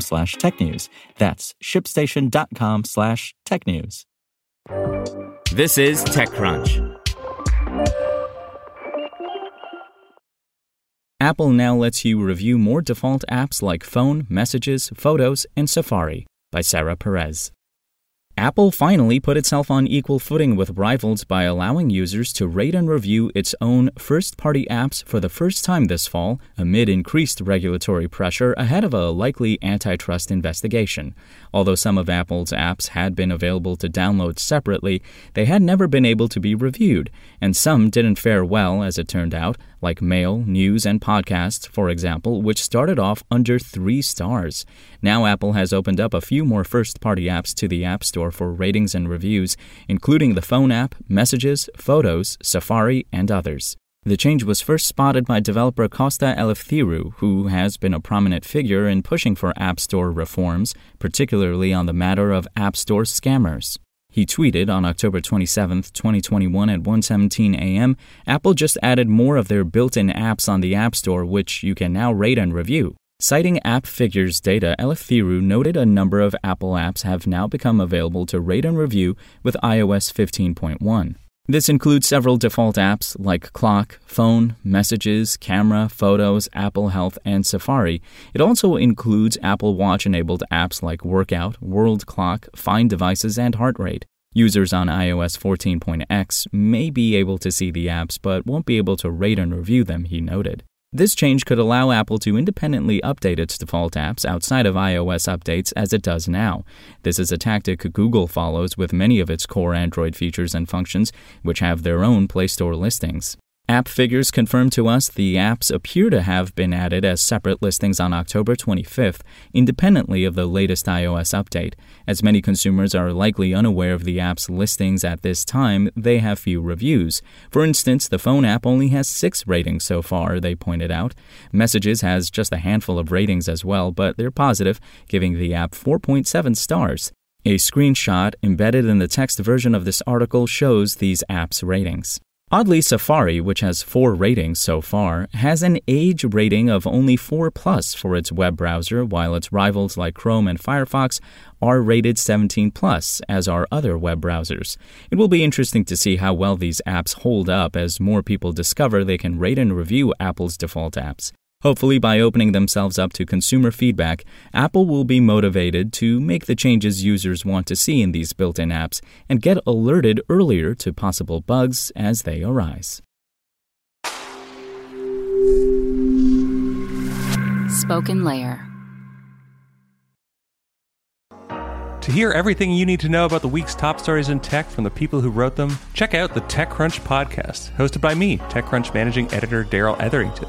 slash technews. That's shipstation.com slash technews. This is TechCrunch. Apple now lets you review more default apps like Phone, Messages, Photos, and Safari by Sarah Perez. Apple finally put itself on equal footing with rivals by allowing users to rate and review its own first party apps for the first time this fall, amid increased regulatory pressure ahead of a likely antitrust investigation. Although some of Apple's apps had been available to download separately, they had never been able to be reviewed, and some didn't fare well, as it turned out, like Mail, News, and Podcasts, for example, which started off under three stars. Now, Apple has opened up a few more first party apps to the App Store for ratings and reviews, including the phone app, Messages, Photos, Safari, and others. The change was first spotted by developer Kosta Eleftheriou, who has been a prominent figure in pushing for App Store reforms, particularly on the matter of App Store scammers. He tweeted on October 27, 2021 at 1:17 a.m., Apple just added more of their built-in apps on the App Store which you can now rate and review. Citing App Figures data, Eleftheriou noted a number of Apple apps have now become available to rate and review with iOS 15.1. This includes several default apps like Clock, Phone, Messages, Camera, Photos, Apple Health, and Safari. It also includes Apple Watch enabled apps like Workout, World Clock, Find Devices, and Heart Rate. Users on iOS 14.x may be able to see the apps but won't be able to rate and review them, he noted. This change could allow Apple to independently update its default apps outside of iOS updates as it does now. This is a tactic Google follows with many of its core Android features and functions, which have their own Play Store listings. App figures confirm to us the apps appear to have been added as separate listings on October 25th, independently of the latest iOS update. As many consumers are likely unaware of the app's listings at this time, they have few reviews. For instance, the phone app only has six ratings so far, they pointed out. Messages has just a handful of ratings as well, but they're positive, giving the app 4.7 stars. A screenshot embedded in the text version of this article shows these apps' ratings. Oddly, Safari, which has four ratings so far, has an age rating of only 4 plus for its web browser, while its rivals like Chrome and Firefox are rated 17 plus, as are other web browsers. It will be interesting to see how well these apps hold up as more people discover they can rate and review Apple's default apps. Hopefully, by opening themselves up to consumer feedback, Apple will be motivated to make the changes users want to see in these built in apps and get alerted earlier to possible bugs as they arise. Spoken Layer. To hear everything you need to know about the week's top stories in tech from the people who wrote them, check out the TechCrunch podcast, hosted by me, TechCrunch managing editor Darrell Etherington.